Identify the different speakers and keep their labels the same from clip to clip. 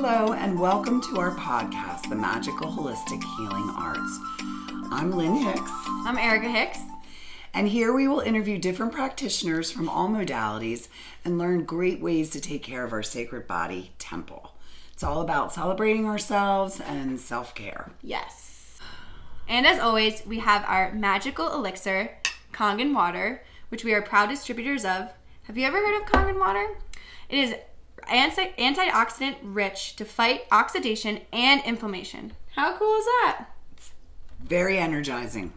Speaker 1: Hello, and welcome to our podcast, The Magical Holistic Healing Arts. I'm Lyn Hicks.
Speaker 2: I'm Erika Hicks.
Speaker 1: And here we will interview different practitioners from all modalities and learn great ways to take care of our sacred body temple. It's all about celebrating ourselves and self care.
Speaker 2: Yes. And as always, we have our magical elixir, Kangen water, which we are proud distributors of. Have you ever heard of Kangen water? It is anti- antioxidant rich to fight oxidation and inflammation. How cool is that?
Speaker 1: Very energizing.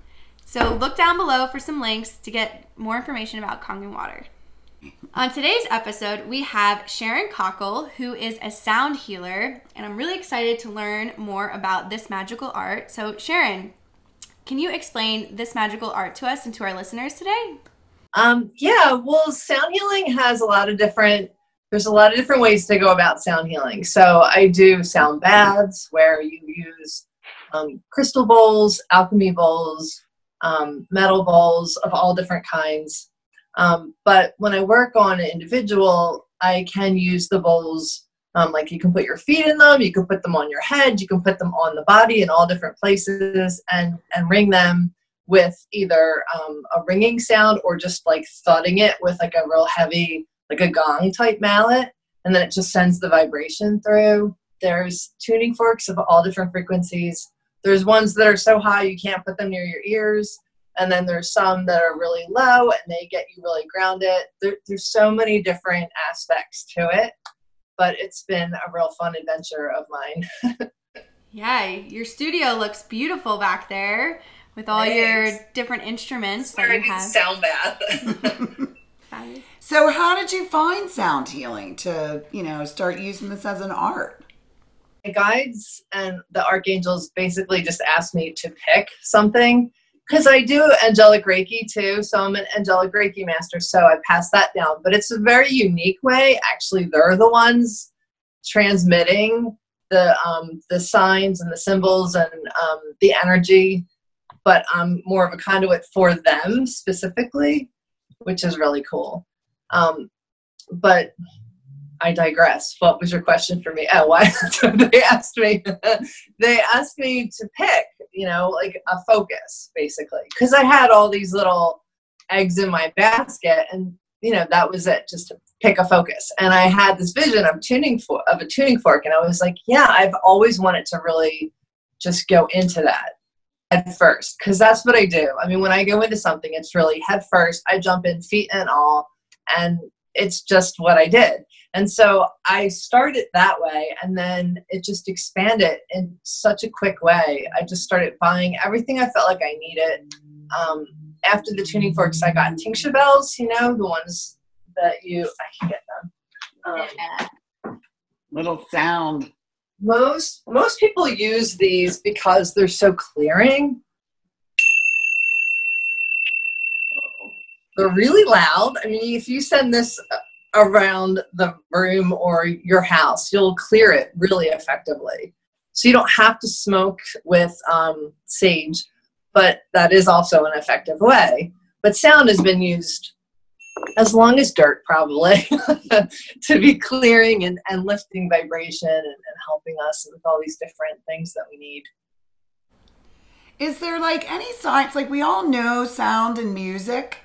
Speaker 2: So look down below for some links to get more information about Kangen water. On today's episode, we have Sharon Kachel, who is a sound healer, and I'm really excited to learn more about this magical art. So, Sharon, can you explain this magical art to us and to our listeners today?
Speaker 3: Um, yeah, well, sound healing has a lot of different there's a lot of different ways to go about sound healing. So I do sound baths where you use um, crystal bowls, alchemy bowls, um, metal bowls of all different kinds. Um, but when I work on an individual, I can use the bowls. Um, like you can put your feet in them, you can put them on your head, you can put them on the body in all different places, and and ring them with either um, a ringing sound or just like thudding it with like a real heavy like a gong type mallet, and then it just sends the vibration through. There's tuning forks of all different frequencies. There's ones that are so high you can't put them near your ears. And then there's some that are really low and they get you really grounded. There, there's so many different aspects to it, but it's been a real fun adventure of mine.
Speaker 2: yeah, your studio looks beautiful back there with all Thanks. your different instruments
Speaker 3: that you have. Sound bath.
Speaker 1: So, how did you find sound healing to, you know, start using this as an art?
Speaker 3: The guides and the archangels basically just asked me to pick something because I do angelic Reiki too. So I'm an angelic Reiki master. So I pass that down. But it's a very unique way. Actually, they're the ones transmitting the um, the signs and the symbols and um, the energy. But I'm more of a conduit for them specifically, which is really cool. Um, but I digress. What was your question for me? Oh, why they asked me? they asked me to pick, you know, like a focus, basically, because I had all these little eggs in my basket, and you know that was it, just to pick a focus. And I had this vision of tuning for of a tuning fork, and I was like, yeah, I've always wanted to really just go into that head first, because that's what I do. I mean, when I go into something, it's really head first. I jump in, feet and all and it's just what I did. And so I started that way and then it just expanded in such a quick way. I just started buying everything I felt like I needed. Um, after the tuning forks, I got tingsha bells, you know, the ones that you, I can get them.
Speaker 1: Um, Little sound.
Speaker 3: Most, most people use these because they're so clearing They're really loud. I mean, if you send this around the room or your house, you'll clear it really effectively. So you don't have to smoke with um, sage, but that is also an effective way. But sound has been used as long as dirt, probably, to be clearing and, and lifting vibration and, and helping us with all these different things that we need.
Speaker 1: Is there like any science? Like we all know sound and music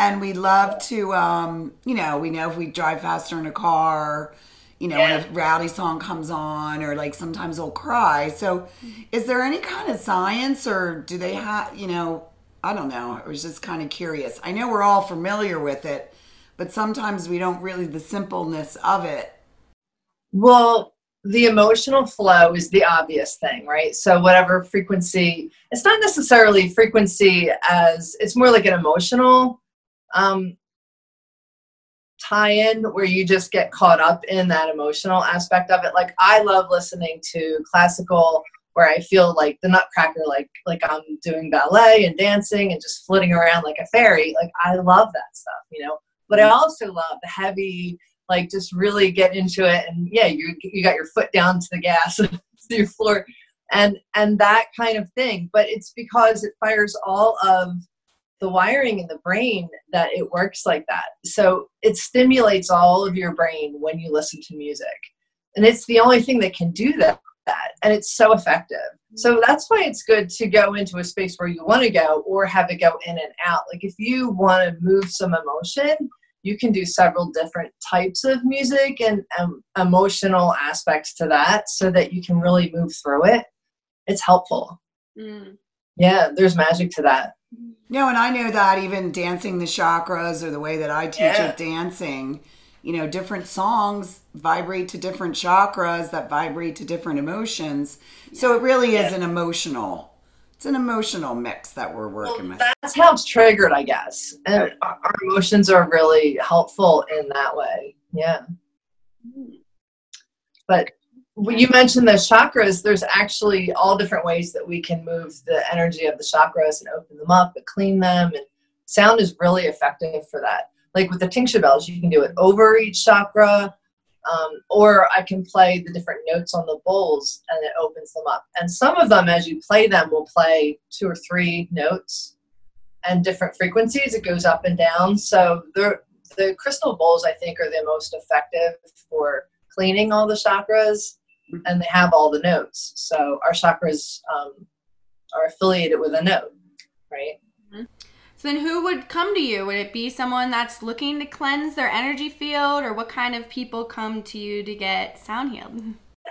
Speaker 1: and we love to um, you know we know if we drive faster in a car you know yeah. when a rowdy song comes on or like sometimes they'll cry. So is there any kind of science or do they have you know i don't know. I was just kind of curious. I know we're all familiar with it but sometimes we don't really the simpleness of it.
Speaker 3: Well the emotional flow is the obvious thing right? So whatever frequency it's not necessarily frequency as it's more like an emotional um, tie in where you just get caught up in that emotional aspect of it. Like I love listening to classical where I feel like the nutcracker, like like I'm doing ballet and dancing and just flitting around like a fairy. Like I love that stuff, you know. But I also love the heavy, like just really get into it and yeah, you you got your foot down to the gas to your floor and and that kind of thing. But it's because it fires all of the wiring in the brain that it works like that. So it stimulates all of your brain when you listen to music. and it's the only thing that can do that, that and it's so effective so that's why it's good to go into a space where you want to go or have it go in and out like if you want to move some emotion you can do several different types of music and um, emotional aspects to that so that you can really move through it it's helpful mm. yeah there's magic to that
Speaker 1: no and i know that even dancing the chakras or the way that i teach yeah. it dancing you know, different songs vibrate to different chakras that vibrate to different emotions. So it really is an emotional, it's an emotional mix that we're working well, with.
Speaker 3: That's how it's triggered, I guess. And our emotions are really helpful in that way. Yeah. Hmm. But when you mentioned the chakras, there's actually all different ways that we can move the energy of the chakras and open them up and clean them. And sound is really effective for that like with the tingsha bells, you can do it over each chakra, um, or I can play the different notes on the bowls and it opens them up. And some of them, as you play them, will play two or three notes and different frequencies. It goes up and down. So the crystal bowls, I think, are the most effective for cleaning all the chakras, and they have all the notes. So our chakras um, are affiliated with a note, right?
Speaker 2: So then who would come to you? Would it be someone that's looking to cleanse their energy field or what kind of people come to you to get sound healed?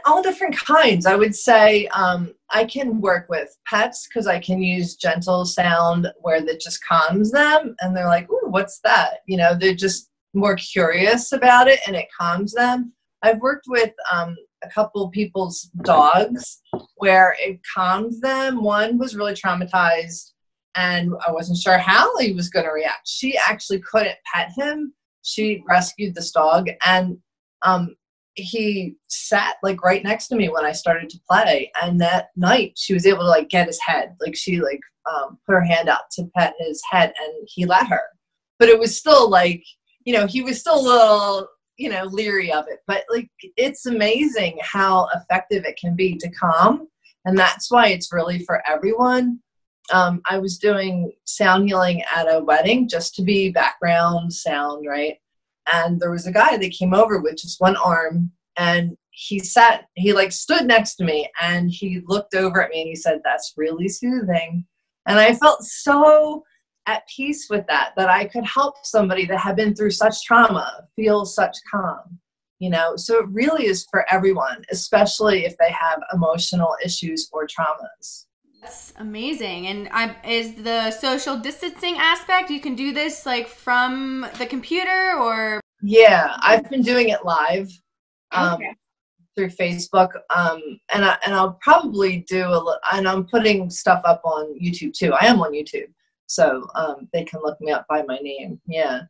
Speaker 3: All different kinds. I would say um, I can work with pets because I can use gentle sound where that just calms them and they're like, ooh, what's that? You know, they're just more curious about it and it calms them. I've worked with um, a couple people's dogs where it calmed them. One was really traumatized and I wasn't sure how he was going to react. She actually couldn't pet him. She rescued this dog, and um, he sat like right next to me when I started to play. And that night, she was able to like get his head. Like she like um, put her hand out to pet his head, and he let her. But it was still like you know he was still a little you know leery of it. But like it's amazing how effective it can be to calm, and that's why it's really for everyone um, I was doing sound healing at a wedding just to be background sound, right? And there was a guy that came over with just one arm and he sat, he like stood next to me and he looked over at me and he said, That's really soothing. And I felt so at peace with that, that I could help somebody that had been through such trauma feel such calm. You know, so it really is for everyone, especially if they have emotional issues or traumas.
Speaker 2: That's amazing. And I, is the social distancing aspect, you can do this like from the computer or?
Speaker 3: Yeah, I've been doing it live um, okay. through Facebook. Um, and, I, and I'll probably do a little, and I'm putting stuff up on YouTube too. I am on YouTube. So um, they can look me up by my name. Yeah.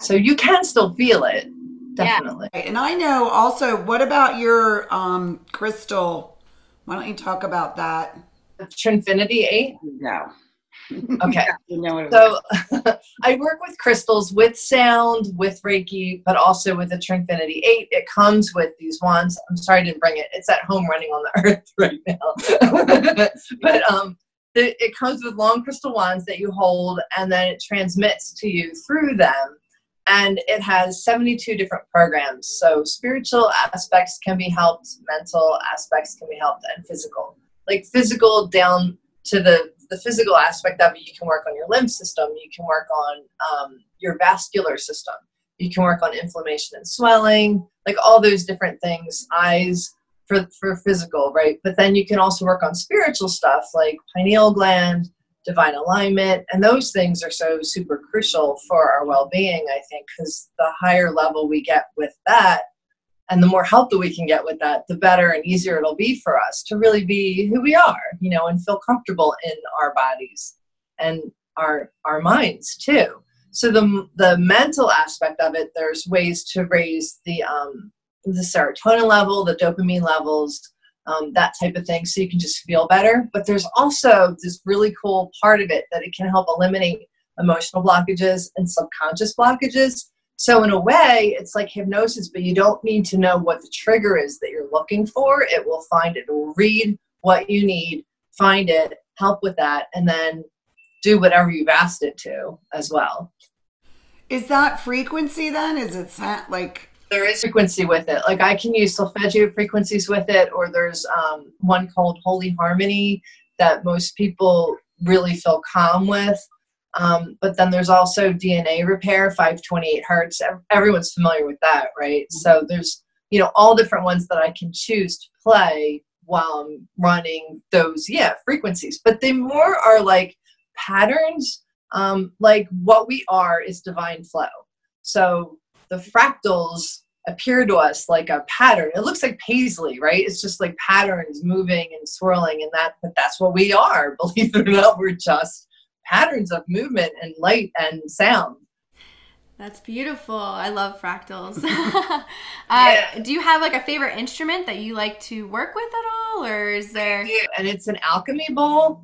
Speaker 3: So you can still feel it. Definitely.
Speaker 1: Yeah. And I know also, what about your um, crystal? Why don't you talk about that?
Speaker 3: Trinfinity 8?
Speaker 1: No.
Speaker 3: Okay. so I work with crystals with sound, with Reiki, but also with the Trinfinity 8. It comes with these wands. I'm sorry I didn't bring it. It's at home running on the earth right now. but um, the, it comes with long crystal wands that you hold and then it transmits to you through them. And it has 72 different programs. So spiritual aspects can be helped, mental aspects can be helped, and physical like physical down to the the physical aspect of it you can work on your lymph system you can work on um, your vascular system you can work on inflammation and swelling like all those different things eyes for, for physical right? But then you can also work on spiritual stuff like pineal gland divine alignment and those things are so super crucial for our well-being i think because the higher level we get with that and the more help that we can get with that the better and easier it'll be for us to really be who we are you know and feel comfortable in our bodies and our our minds too. So the the mental aspect of it there's ways to raise the um the serotonin level the dopamine levels um, that type of thing so you can just feel better but there's also this really cool part of it that it can help eliminate emotional blockages and subconscious blockages so in a way, it's like hypnosis, but you don't need to know what the trigger is that you're looking for. It will find it. It will read what you need, find it, help with that, and then do whatever you've asked it to as well.
Speaker 1: Is that frequency then? Is it like
Speaker 3: there is frequency with it. Like I can use solfeggio frequencies with it, or there's um, one called Holy Harmony that most people really feel calm with. Um, but then there's also DNA repair, 528 hertz. Everyone's familiar with that, right? Mm-hmm. So there's you know all different ones that I can choose to play while I'm running those yeah frequencies. But they more are like patterns. Um, like what we are is divine flow. So the fractals appear to us like a pattern. It looks like paisley, right? It's just like patterns moving and swirling and that but that's what we are. Believe it or not, we're just patterns of movement and light and sound.
Speaker 2: That's beautiful. I love fractals. uh, yeah. Do you have like a favorite instrument that you like to work with at all, or is there?
Speaker 3: And it's an alchemy bowl.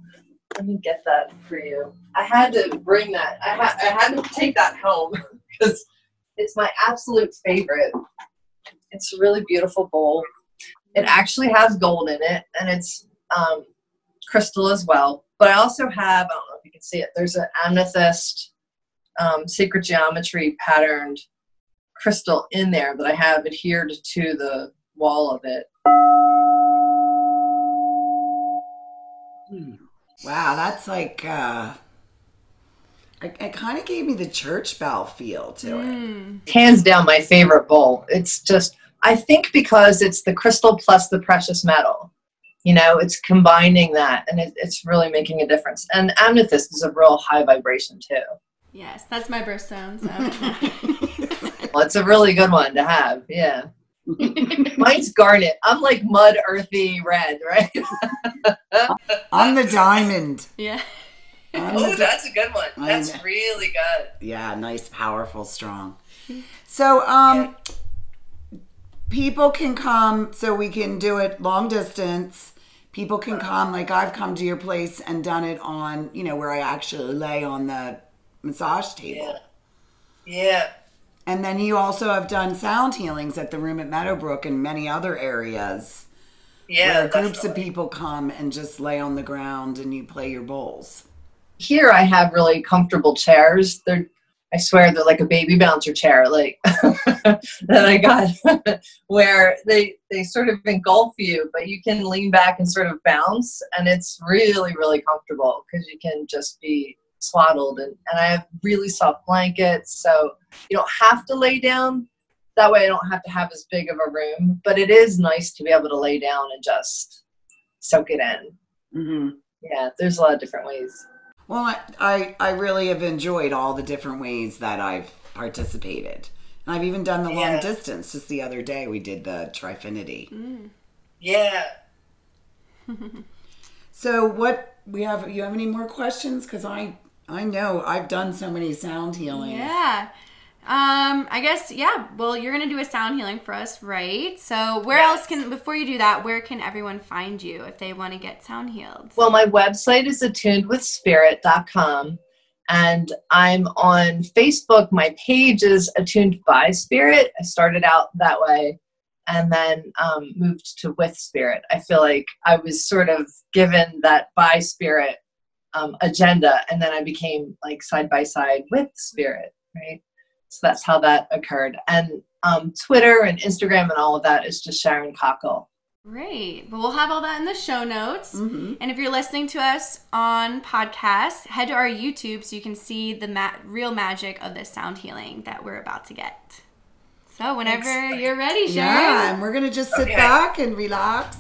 Speaker 3: Let me get that for you. I had to bring that. I had I had to take that home because it's my absolute favorite. It's a really beautiful bowl. It actually has gold in it, and it's um, crystal as well. But I also have, I don't know if you can see it, there's an amethyst um, sacred geometry patterned crystal in there that I have adhered to the wall of it.
Speaker 1: Hmm. Wow, that's like uh, it, it kind of gave me the church bell feel to mm.
Speaker 3: it. Hands down, my favorite bowl. It's just, I think because it's the crystal plus the precious metal. You know, it's combining that and it, it's really making a difference. And amethyst is a real high vibration too.
Speaker 2: Yes, that's my birthstone. So.
Speaker 3: well, it's a really good one to have. Yeah. Mine's garnet. I'm like mud, earthy red, right?
Speaker 1: I'm the diamond.
Speaker 2: Yeah
Speaker 3: oh, that's a good one. That's really good.
Speaker 1: Yeah, nice, powerful, strong. So, um, yeah. people can come, so we can do it long distance. People can come, like I've come to your place and done it on, you know, where I actually lay on the massage table.
Speaker 3: Yeah. yeah.
Speaker 1: And then you also have done sound healings at the room at Meadowbrook and many other areas.
Speaker 3: Yeah.
Speaker 1: Where groups definitely. of people come and just lay on the ground and you play your bowls
Speaker 3: here I have really comfortable chairs. They're I swear they're like a baby bouncer chair, like that I got, where they they sort of engulf you, but you can lean back and sort of bounce, and it's really really comfortable because you can just be swaddled, and and I have really soft blankets, so you don't have to lay down. That way, I don't have to have as big of a room, but it is nice to be able to lay down and just soak it in. Mm-hmm. Yeah, there's a lot of different ways.
Speaker 1: Well, I, I, I really have enjoyed all the different ways that I've participated. And I've even done the yeah. long distance. Just the other day, we did the Trinfinity.
Speaker 3: Mm. Yeah.
Speaker 1: so, what we have? You have any more questions? Because I I know I've done so many sound healings.
Speaker 2: Yeah. Um, I guess yeah. Well, you're gonna do a sound healing for us, right? So where yes. else can before you do that, where can everyone find you if they want to get sound healed?
Speaker 3: Well, my website is attunedwithspirit.com and I'm on Facebook. My page is attuned by spirit. I started out that way and then um, moved to with spirit. I feel like I was sort of given that by spirit um, agenda and then I became like side by side with spirit, right? So that's how that occurred. And um, Twitter and Instagram and all of that is just Sharon Kachel.
Speaker 2: Great. But we'll have all that in the show notes. Mm-hmm. And if you're listening to us on podcast, head to our YouTube so you can see the ma- real magic of this sound healing that we're about to get. So whenever Thanks. you're ready, Sharon.
Speaker 1: Yeah, and we're gonna just sit okay. back and relax.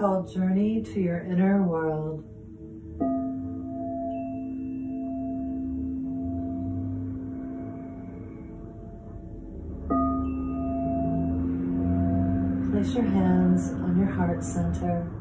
Speaker 4: Called Journey to Your Inner World. Place your hands on your heart center.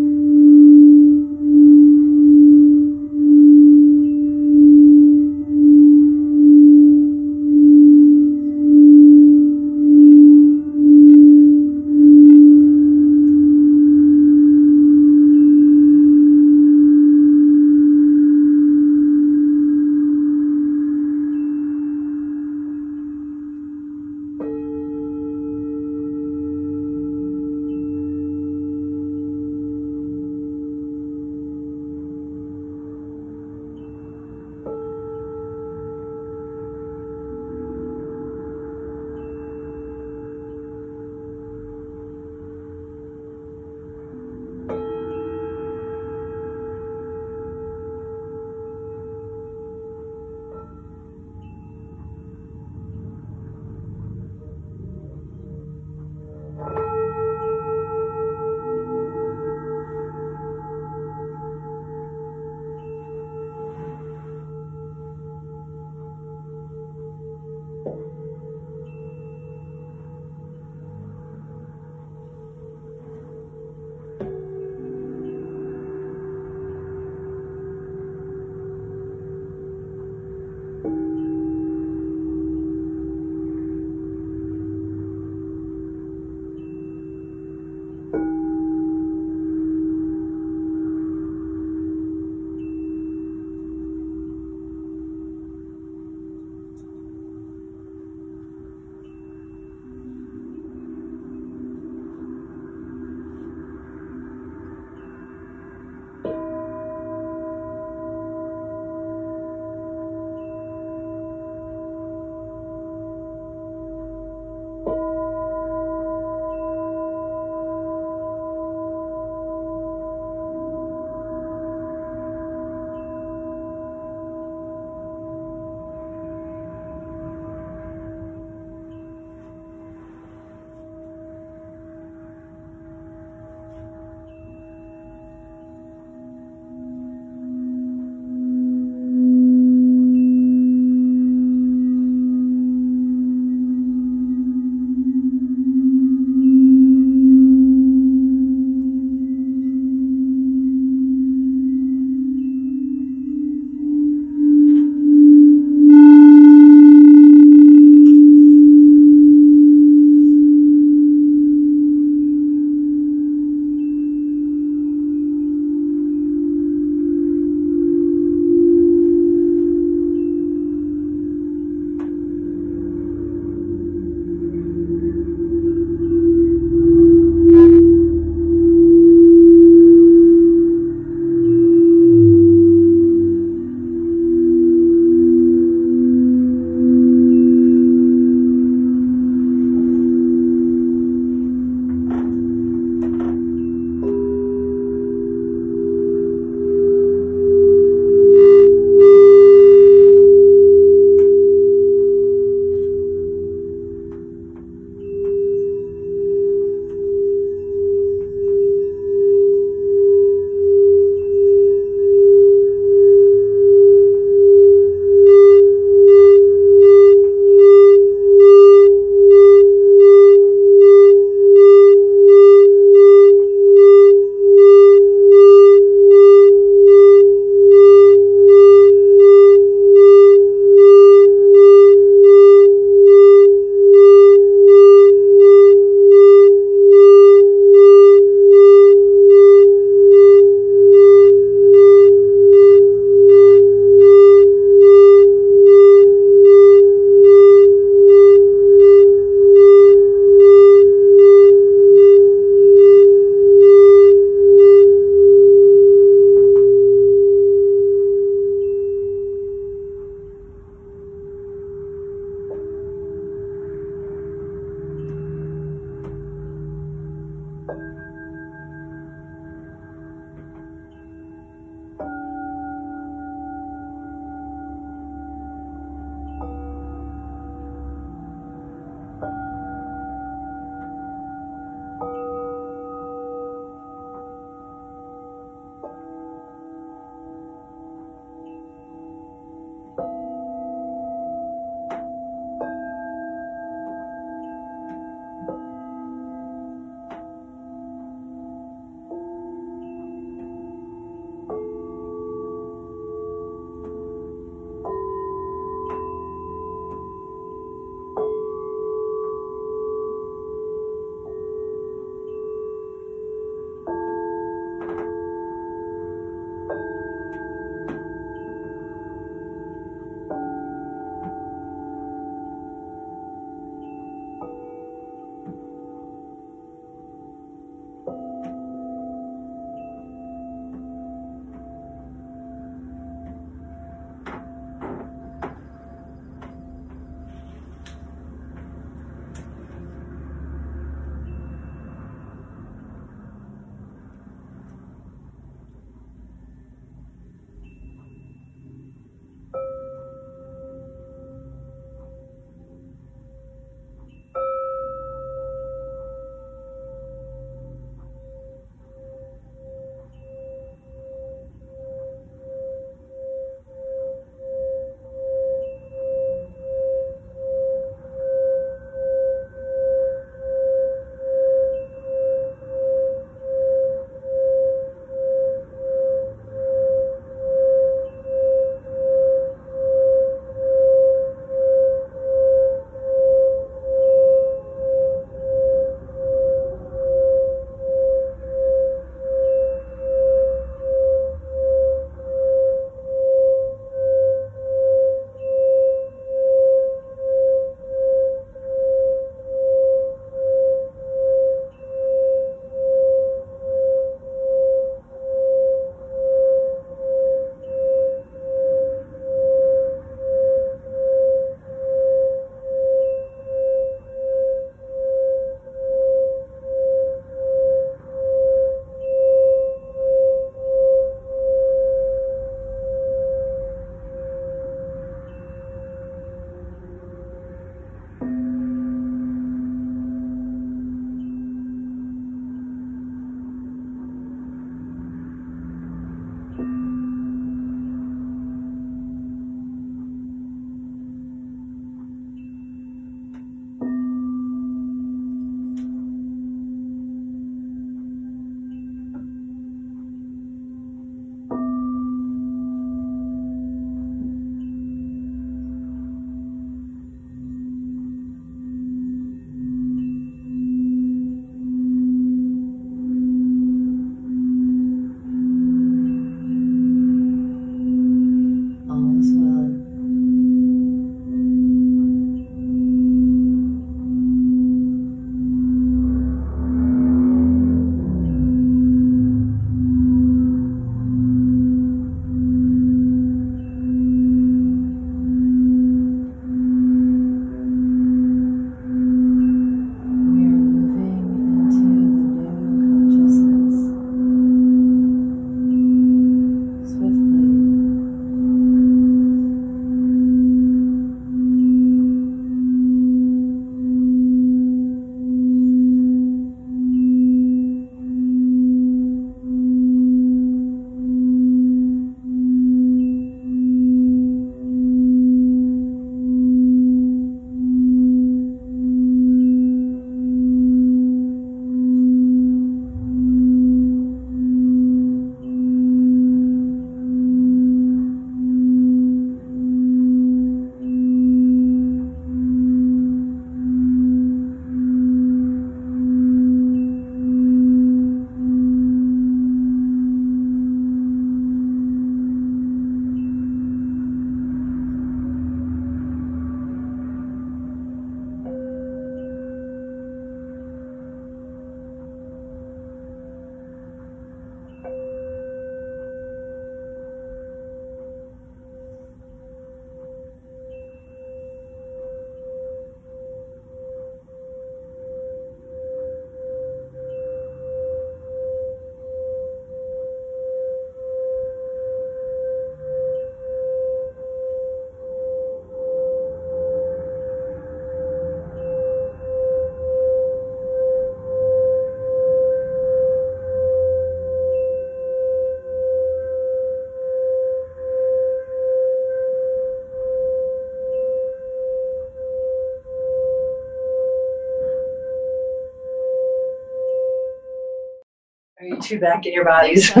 Speaker 3: Two back in your bodies.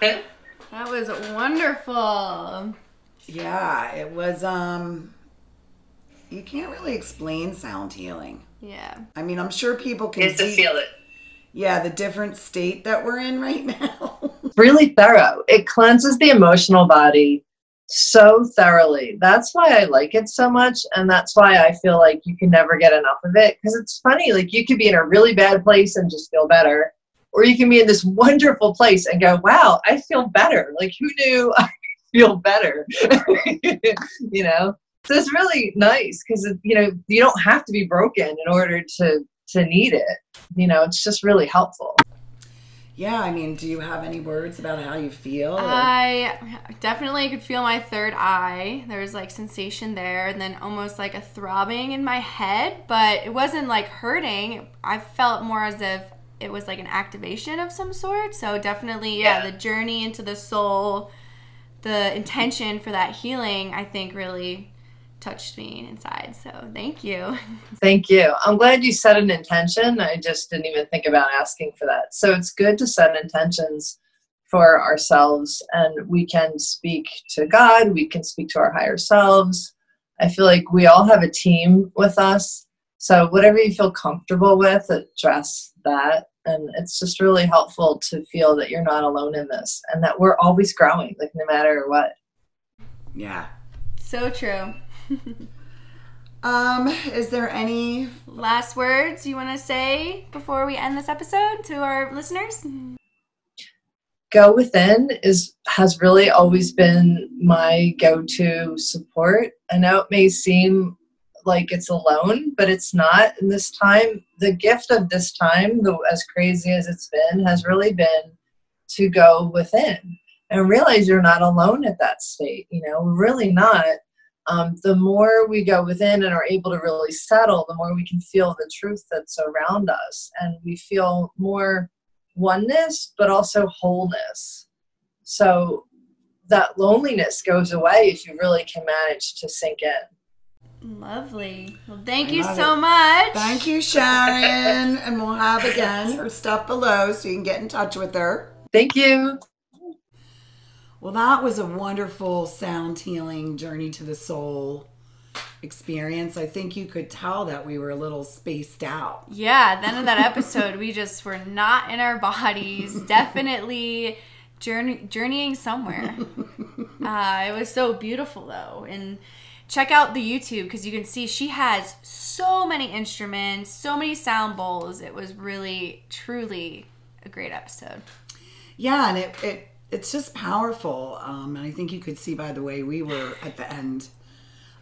Speaker 2: That was wonderful.
Speaker 1: yeah, it was um you can't really explain sound healing.
Speaker 2: Yeah.
Speaker 1: I mean, I'm sure people can
Speaker 3: You to
Speaker 1: see
Speaker 3: feel it.
Speaker 1: yeah, the different state that we're in right now.
Speaker 3: Really thorough. It cleanses the emotional body so thoroughly. That's why I like it so much. And that's why I feel like you can never get enough of it. Because it's funny, like you could be in a really bad place and just feel better. Or you can be in this wonderful place and go, wow, I feel better. Like who knew I feel better? you know? So it's really nice because you know you don't have to be broken in order to to need it. You know, it's just really helpful.
Speaker 1: Yeah, I mean, do you have any words about how you feel? or-
Speaker 2: I definitely could feel my third eye. There was like sensation there, and then almost like a throbbing in my head, but it wasn't like hurting. I felt more as if it was like an activation of some sort. So definitely, yeah,
Speaker 3: Yeah.
Speaker 2: the journey into the soul, the intention for that healing, I think really touched me inside. So thank you.
Speaker 3: Thank you. I'm glad you set an intention. I just didn't even think about asking for that. So it's good to set intentions for ourselves and we can speak to God, we can speak to our higher selves. I feel like we all have a team with us. So whatever you feel comfortable with, address that. And it's just really helpful to feel that you're not alone in this and that we're always growing, like no matter what.
Speaker 1: yeah.
Speaker 2: So true.
Speaker 1: Um, is there any
Speaker 2: Last words you want to say before we end this episode to our listeners?
Speaker 3: go within is has really always been my go-to support. I know it may seem like it's alone but it's not. In this time the gift of this time the, as crazy as it's been has really been to go within and realize you're not alone at that state you know? Really not um, the more we go within and are able to really settle the more we can feel the truth that's around us and we feel more oneness, but also wholeness. So that loneliness goes away if you really can manage to sink in.
Speaker 2: Lovely. Well, thank
Speaker 1: I
Speaker 2: you so
Speaker 1: it.
Speaker 2: much.
Speaker 1: Thank you, Sharon. and we'll have again her stuff below so you can get in touch with her.
Speaker 3: Thank you.
Speaker 1: Well, that was a wonderful sound healing journey to the soul experience. I think you could tell that we were a little spaced out.
Speaker 2: Yeah, at the end of that episode, we just were not in our bodies. Definitely journey, journeying somewhere. Uh, it was so beautiful though, and check out the YouTube because you can see she has so many instruments, so many sound bowls. It was really, truly a great episode.
Speaker 1: Yeah, and it, it it's just powerful. Um, and I think you could see by the way we were at the end.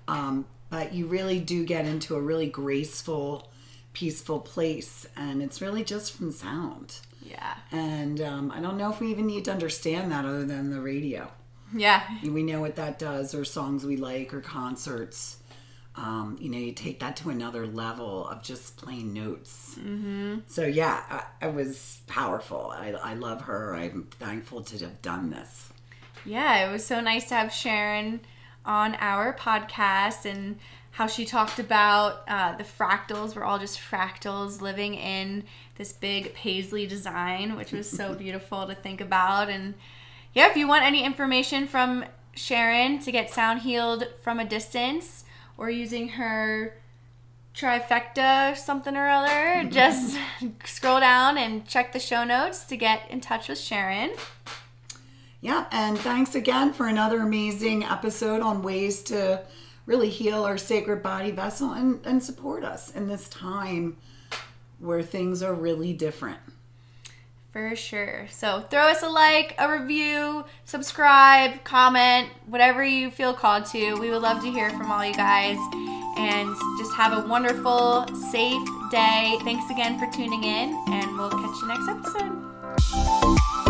Speaker 1: Um, but you really do get into a really graceful, peaceful place, and it's really just from sound.
Speaker 2: Yeah,
Speaker 1: And um, I don't know if we even need to understand that other than the radio.
Speaker 2: yeah,
Speaker 1: We know what that does, or songs we like, or concerts. Um, you know, you take that to another level of just playing notes. Mm-hmm. So yeah, I, it was powerful. I, I love her. I'm thankful to have done this.
Speaker 2: yeah. It was so nice to have Sharon on our podcast and how she talked about uh, the fractals. We're all just fractals living in this big paisley design, which was so beautiful to think about. And yeah, if you want any information from Sharon to get sound healed from a distance or using her trifecta something or other, just scroll down and check the show notes to get in touch with Sharon.
Speaker 1: Yeah, and thanks again for another amazing episode on ways to really heal our sacred body vessel and, and support us in this time where things are really different.
Speaker 2: For sure. So throw us a like, a review, subscribe, comment, whatever you feel called to. We would love to hear from all you guys. And just have a wonderful, safe day. Thanks again for tuning in, and we'll catch you next episode.